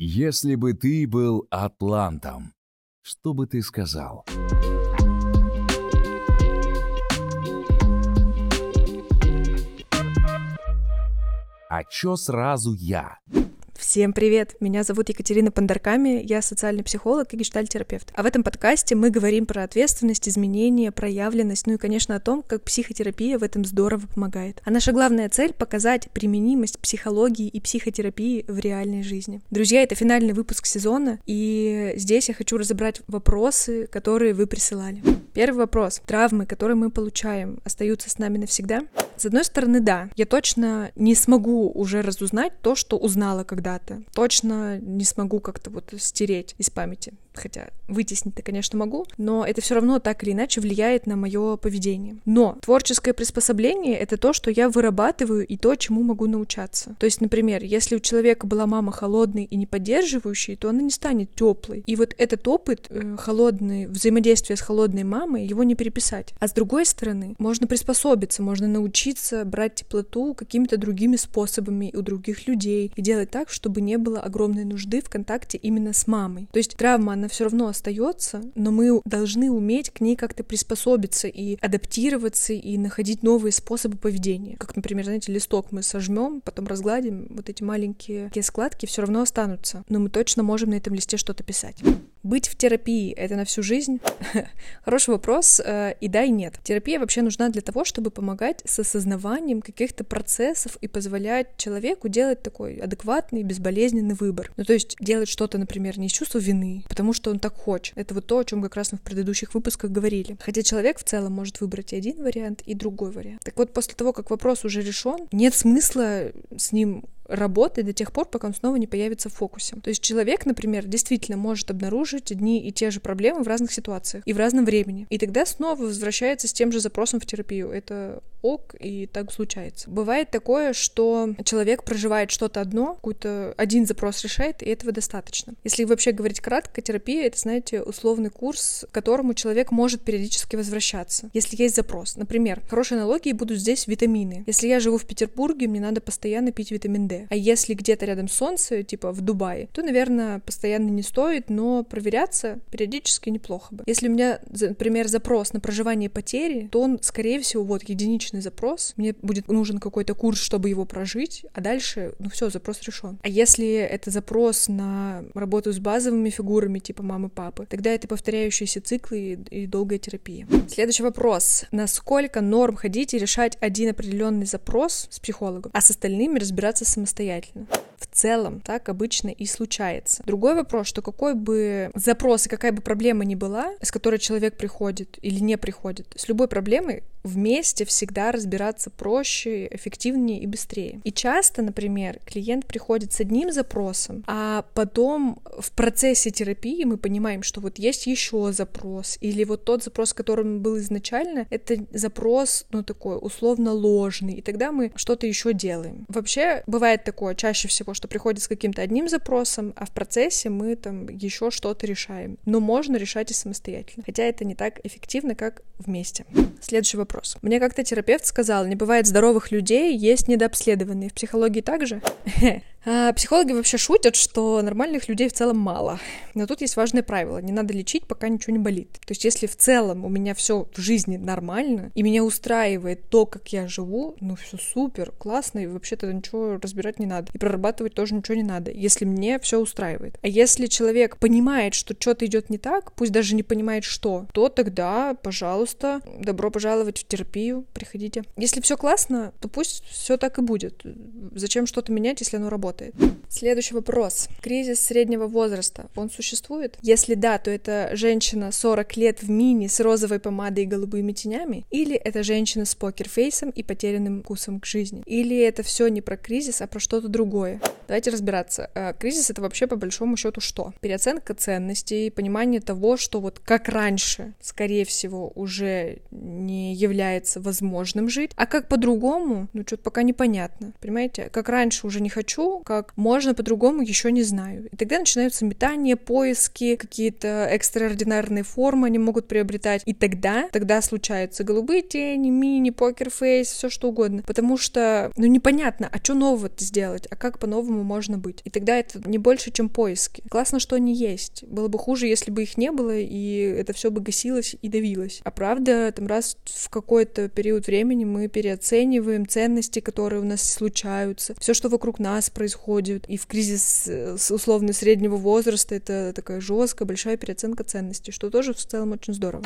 Если бы ты был атлантом, что бы ты сказал? А чё сразу я? Всем привет! Меня зовут Екатерина Пандарками, я социальный психолог и гештальтерапевт. А в этом подкасте мы говорим про ответственность, изменения, проявленность, ну и, конечно, о том, как психотерапия в этом здорово помогает. А наша главная цель — показать применимость психологии и психотерапии в реальной жизни. Друзья, это финальный выпуск сезона, и здесь я хочу разобрать вопросы, которые вы присылали. Первый вопрос. Травмы, которые мы получаем, остаются с нами навсегда? С одной стороны, да. Я точно не смогу уже разузнать то, что узнала когда-то. Точно не смогу как-то вот стереть из памяти хотя вытеснить-то, конечно, могу, но это все равно так или иначе влияет на мое поведение. Но творческое приспособление — это то, что я вырабатываю и то, чему могу научаться. То есть, например, если у человека была мама холодной и не поддерживающей, то она не станет теплой. И вот этот опыт э, холодный, взаимодействие с холодной мамой, его не переписать. А с другой стороны, можно приспособиться, можно научиться брать теплоту какими-то другими способами у других людей и делать так, чтобы не было огромной нужды в контакте именно с мамой. То есть травма, она все равно остается, но мы должны уметь к ней как-то приспособиться и адаптироваться и находить новые способы поведения. Как, например, знаете, листок мы сожмем, потом разгладим, вот эти маленькие складки все равно останутся, но мы точно можем на этом листе что-то писать. Быть в терапии — это на всю жизнь? Хороший вопрос, э, и да, и нет. Терапия вообще нужна для того, чтобы помогать с осознаванием каких-то процессов и позволять человеку делать такой адекватный, безболезненный выбор. Ну, то есть делать что-то, например, не из чувства вины, потому что он так хочет. Это вот то, о чем как раз мы в предыдущих выпусках говорили. Хотя человек в целом может выбрать и один вариант, и другой вариант. Так вот, после того, как вопрос уже решен, нет смысла с ним работать до тех пор, пока он снова не появится в фокусе. То есть человек, например, действительно может обнаружить одни и те же проблемы в разных ситуациях и в разном времени. И тогда снова возвращается с тем же запросом в терапию. Это ок, и так случается. Бывает такое, что человек проживает что-то одно, какой-то один запрос решает, и этого достаточно. Если вообще говорить кратко, терапия — это, знаете, условный курс, к которому человек может периодически возвращаться, если есть запрос. Например, хорошей аналогией будут здесь витамины. Если я живу в Петербурге, мне надо постоянно пить витамин D. А если где-то рядом солнце, типа в Дубае, то, наверное, постоянно не стоит, но проверяться периодически неплохо бы. Если у меня, например, запрос на проживание потери, то он, скорее всего, вот единичный запрос, мне будет нужен какой-то курс, чтобы его прожить, а дальше, ну все, запрос решен. А если это запрос на работу с базовыми фигурами типа мамы, папы, тогда это повторяющиеся циклы и, и долгая терапия. Следующий вопрос. Насколько норм ходить и решать один определенный запрос с психологом, а с остальными разбираться самостоятельно? самостоятельно. В целом так обычно и случается. Другой вопрос, что какой бы запрос и какая бы проблема ни была, с которой человек приходит или не приходит, с любой проблемой вместе всегда разбираться проще, эффективнее и быстрее. И часто, например, клиент приходит с одним запросом, а потом в процессе терапии мы понимаем, что вот есть еще запрос, или вот тот запрос, которым был изначально, это запрос, ну, такой условно ложный, и тогда мы что-то еще делаем. Вообще, бывает такое чаще всего, что приходит с каким-то одним запросом, а в процессе мы там еще что-то решаем. Но можно решать и самостоятельно, хотя это не так эффективно, как вместе. Следующий вопрос. Мне как-то терапевт сказал, не бывает здоровых людей, есть недообследованные. В психологии также? А, психологи вообще шутят, что нормальных людей в целом мало. Но тут есть важное правило. Не надо лечить, пока ничего не болит. То есть если в целом у меня все в жизни нормально, и меня устраивает то, как я живу, ну все супер, классно, и вообще-то ничего разбирать не надо. И прорабатывать тоже ничего не надо, если мне все устраивает. А если человек понимает, что что-то идет не так, пусть даже не понимает что, то тогда, пожалуйста, добро пожаловать в терапию, приходите. Если все классно, то пусть все так и будет. Зачем что-то менять, если оно работает. Следующий вопрос. Кризис среднего возраста, он существует? Если да, то это женщина 40 лет в мини с розовой помадой и голубыми тенями? Или это женщина с покерфейсом и потерянным вкусом к жизни? Или это все не про кризис, а про что-то другое? Давайте разбираться. Э, кризис — это вообще по большому счету что? Переоценка ценностей, понимание того, что вот как раньше, скорее всего, уже не является возможным жить, а как по-другому, ну что-то пока непонятно, понимаете? Как раньше уже не хочу, как можно по-другому, еще не знаю. И тогда начинаются метания, поиски, какие-то экстраординарные формы они могут приобретать. И тогда, тогда случаются голубые тени, мини, покерфейс, все что угодно. Потому что, ну, непонятно, а что нового-то сделать, а как по-новому по-новому можно быть. И тогда это не больше, чем поиски. Классно, что они есть. Было бы хуже, если бы их не было, и это все бы гасилось и давилось. А правда, там раз в какой-то период времени мы переоцениваем ценности, которые у нас случаются, все, что вокруг нас происходит. И в кризис э, условно среднего возраста это такая жесткая, большая переоценка ценностей, что тоже в целом очень здорово.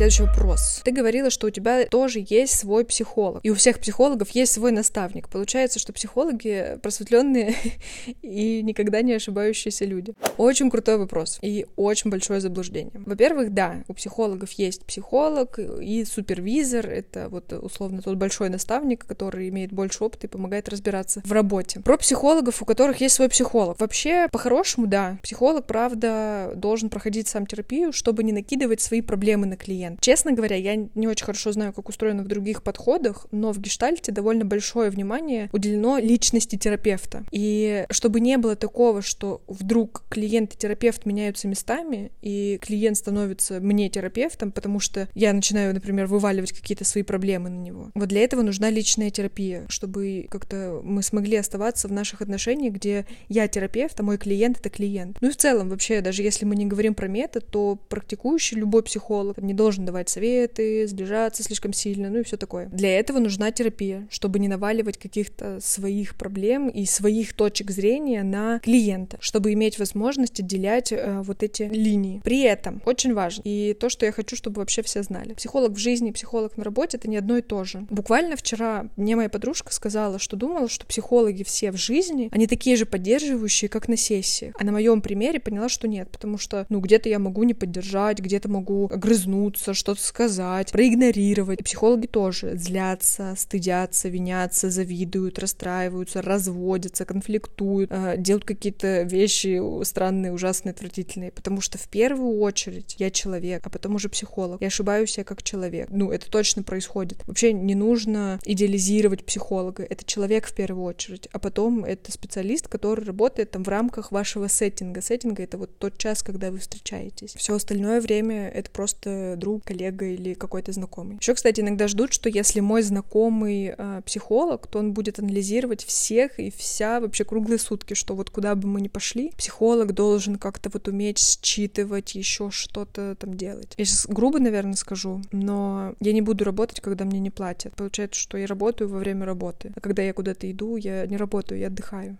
Следующий вопрос. Ты говорила, что у тебя тоже есть свой психолог. И у всех психологов есть свой наставник. Получается, что психологи просветленные и никогда не ошибающиеся люди. Очень крутой вопрос и очень большое заблуждение. Во-первых, да, у психологов есть психолог и супервизор. Это вот условно тот большой наставник, который имеет больше опыта и помогает разбираться в работе. Про психологов, у которых есть свой психолог. Вообще, по-хорошему, да, психолог, правда, должен проходить сам терапию, чтобы не накидывать свои проблемы на клиента момент. Честно говоря, я не очень хорошо знаю, как устроено в других подходах, но в гештальте довольно большое внимание уделено личности терапевта. И чтобы не было такого, что вдруг клиент и терапевт меняются местами, и клиент становится мне терапевтом, потому что я начинаю, например, вываливать какие-то свои проблемы на него. Вот для этого нужна личная терапия, чтобы как-то мы смогли оставаться в наших отношениях, где я терапевт, а мой клиент — это клиент. Ну и в целом вообще, даже если мы не говорим про метод, то практикующий любой психолог не должен должен давать советы, сближаться слишком сильно, ну и все такое. Для этого нужна терапия, чтобы не наваливать каких-то своих проблем и своих точек зрения на клиента, чтобы иметь возможность отделять э, вот эти линии. При этом очень важно, и то, что я хочу, чтобы вообще все знали, психолог в жизни, психолог на работе — это не одно и то же. Буквально вчера мне моя подружка сказала, что думала, что психологи все в жизни, они такие же поддерживающие, как на сессии. А на моем примере поняла, что нет, потому что, ну, где-то я могу не поддержать, где-то могу огрызнуться, обидеться, что-то сказать, проигнорировать. И психологи тоже злятся, стыдятся, винятся, завидуют, расстраиваются, разводятся, конфликтуют, э, делают какие-то вещи странные, ужасные, отвратительные. Потому что в первую очередь я человек, а потом уже психолог. Я ошибаюсь я как человек. Ну, это точно происходит. Вообще не нужно идеализировать психолога. Это человек в первую очередь, а потом это специалист, который работает там в рамках вашего сеттинга. Сеттинга — это вот тот час, когда вы встречаетесь. Все остальное время — это просто друг, коллега или какой-то знакомый. Еще, кстати, иногда ждут, что если мой знакомый э, психолог, то он будет анализировать всех и вся вообще круглые сутки, что вот куда бы мы ни пошли, психолог должен как-то вот уметь считывать, еще что-то там делать. Я сейчас грубо, наверное, скажу, но я не буду работать, когда мне не платят. Получается, что я работаю во время работы, а когда я куда-то иду, я не работаю, я отдыхаю.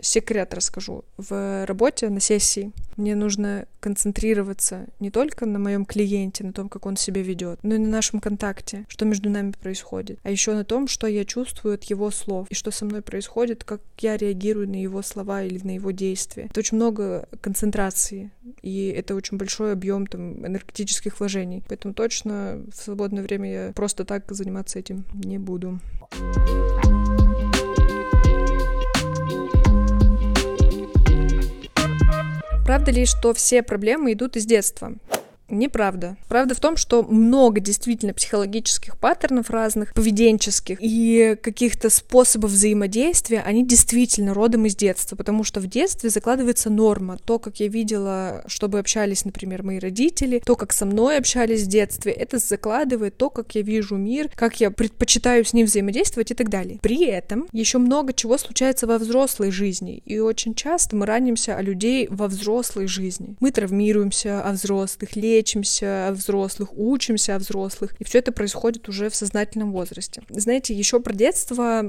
Секрет расскажу. В работе на сессии мне нужно концентрироваться не только на моем клиенте, на том, как он себя ведет, но и на нашем контакте, что между нами происходит, а еще на том, что я чувствую от его слов и что со мной происходит, как я реагирую на его слова или на его действия. Это очень много концентрации, и это очень большой объем там энергетических вложений. Поэтому точно в свободное время я просто так заниматься этим не буду. Правда ли, что все проблемы идут из детства? Неправда. Правда в том, что много действительно психологических паттернов разных, поведенческих и каких-то способов взаимодействия, они действительно родом из детства, потому что в детстве закладывается норма. То, как я видела, чтобы общались, например, мои родители, то, как со мной общались в детстве, это закладывает то, как я вижу мир, как я предпочитаю с ним взаимодействовать и так далее. При этом еще много чего случается во взрослой жизни, и очень часто мы ранимся о людей во взрослой жизни. Мы травмируемся о взрослых, лечимся, лечимся о взрослых, учимся о взрослых, и все это происходит уже в сознательном возрасте. Знаете, еще про детство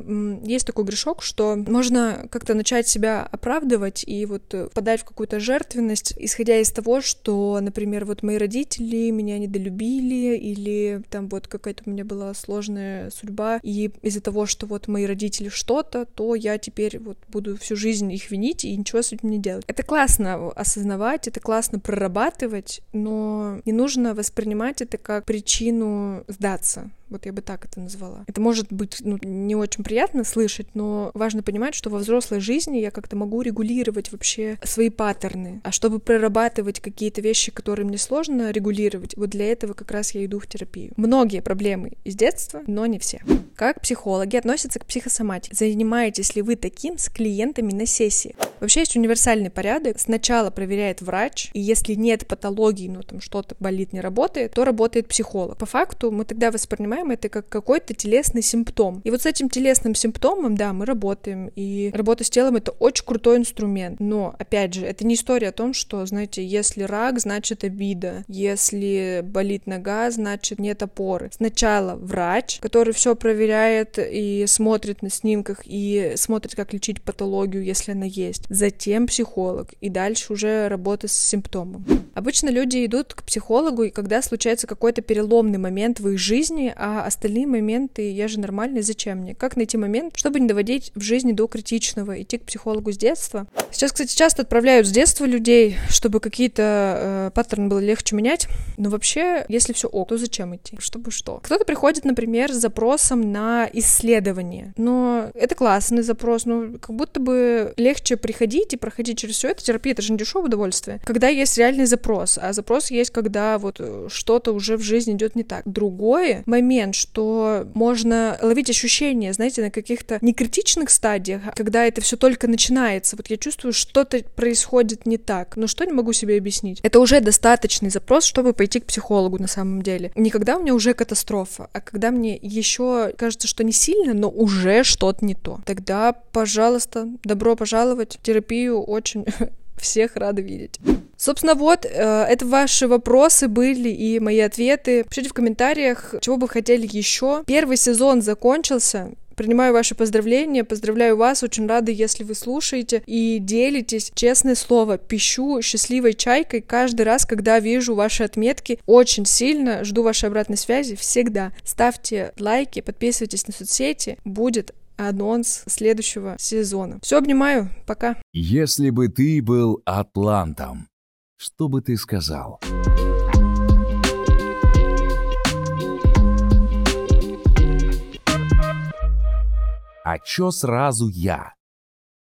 есть такой грешок, что можно как-то начать себя оправдывать и вот впадать в какую-то жертвенность, исходя из того, что, например, вот мои родители меня недолюбили, или там вот какая-то у меня была сложная судьба, и из-за того, что вот мои родители что-то, то я теперь вот буду всю жизнь их винить и ничего с этим не делать. Это классно осознавать, это классно прорабатывать, но не нужно воспринимать это как причину сдаться Вот я бы так это назвала. Это может быть ну, не очень приятно слышать, но важно понимать, что во взрослой жизни я как-то могу регулировать вообще свои паттерны. А чтобы прорабатывать какие-то вещи, которые мне сложно регулировать, вот для этого как раз я иду в терапию. Многие проблемы из детства, но не все. Как психологи относятся к психосоматике? Занимаетесь ли вы таким с клиентами на сессии? Вообще есть универсальный порядок. Сначала проверяет врач, и если нет патологии, ну там что-то болит, не работает, то работает психолог. По факту мы тогда воспринимаем это как какой-то телесный симптом. И вот с этим телесным симптомом, да, мы работаем, и работа с телом — это очень крутой инструмент. Но, опять же, это не история о том, что, знаете, если рак, значит обида, если болит нога, значит нет опоры. Сначала врач, который все проверяет и смотрит на снимках, и смотрит, как лечить патологию, если она есть. Затем психолог, и дальше уже работа с симптомом. Обычно люди идут к психологу, и когда случается какой-то переломный момент в их жизни, а остальные моменты я же нормальный, зачем мне? Как найти момент, чтобы не доводить в жизни до критичного, идти к психологу с детства? Сейчас, кстати, часто отправляют с детства людей, чтобы какие-то э, паттерны было легче менять, но вообще, если все ок, то зачем идти? Чтобы что? Кто-то приходит, например, с запросом на исследование, но это классный запрос, но как будто бы легче приходить и проходить через все это. Терапия — это же не дешевое удовольствие. Когда есть реальный запрос, а запрос есть, когда вот э, что-то уже в жизни идет не так. Другой момент, что можно ловить ощущения, знаете, на каких-то некритичных стадиях, когда это все только начинается. Вот я чувствую, что-то происходит не так, но что не могу себе объяснить. Это уже достаточный запрос, чтобы пойти к психологу на самом деле. Не когда у меня уже катастрофа, а когда мне еще кажется, что не сильно, но уже что-то не то. Тогда, пожалуйста, добро пожаловать терапию, очень всех рада видеть. Собственно, вот, э, это ваши вопросы были и мои ответы. Пишите в комментариях, чего бы хотели еще. Первый сезон закончился. Принимаю ваши поздравления, поздравляю вас, очень рада, если вы слушаете и делитесь. Честное слово, пищу счастливой чайкой каждый раз, когда вижу ваши отметки. Очень сильно жду вашей обратной связи всегда. Ставьте лайки, подписывайтесь на соцсети, будет анонс следующего сезона. Все, обнимаю, пока. Если бы ты был атлантом, что бы ты сказал? А чё сразу я?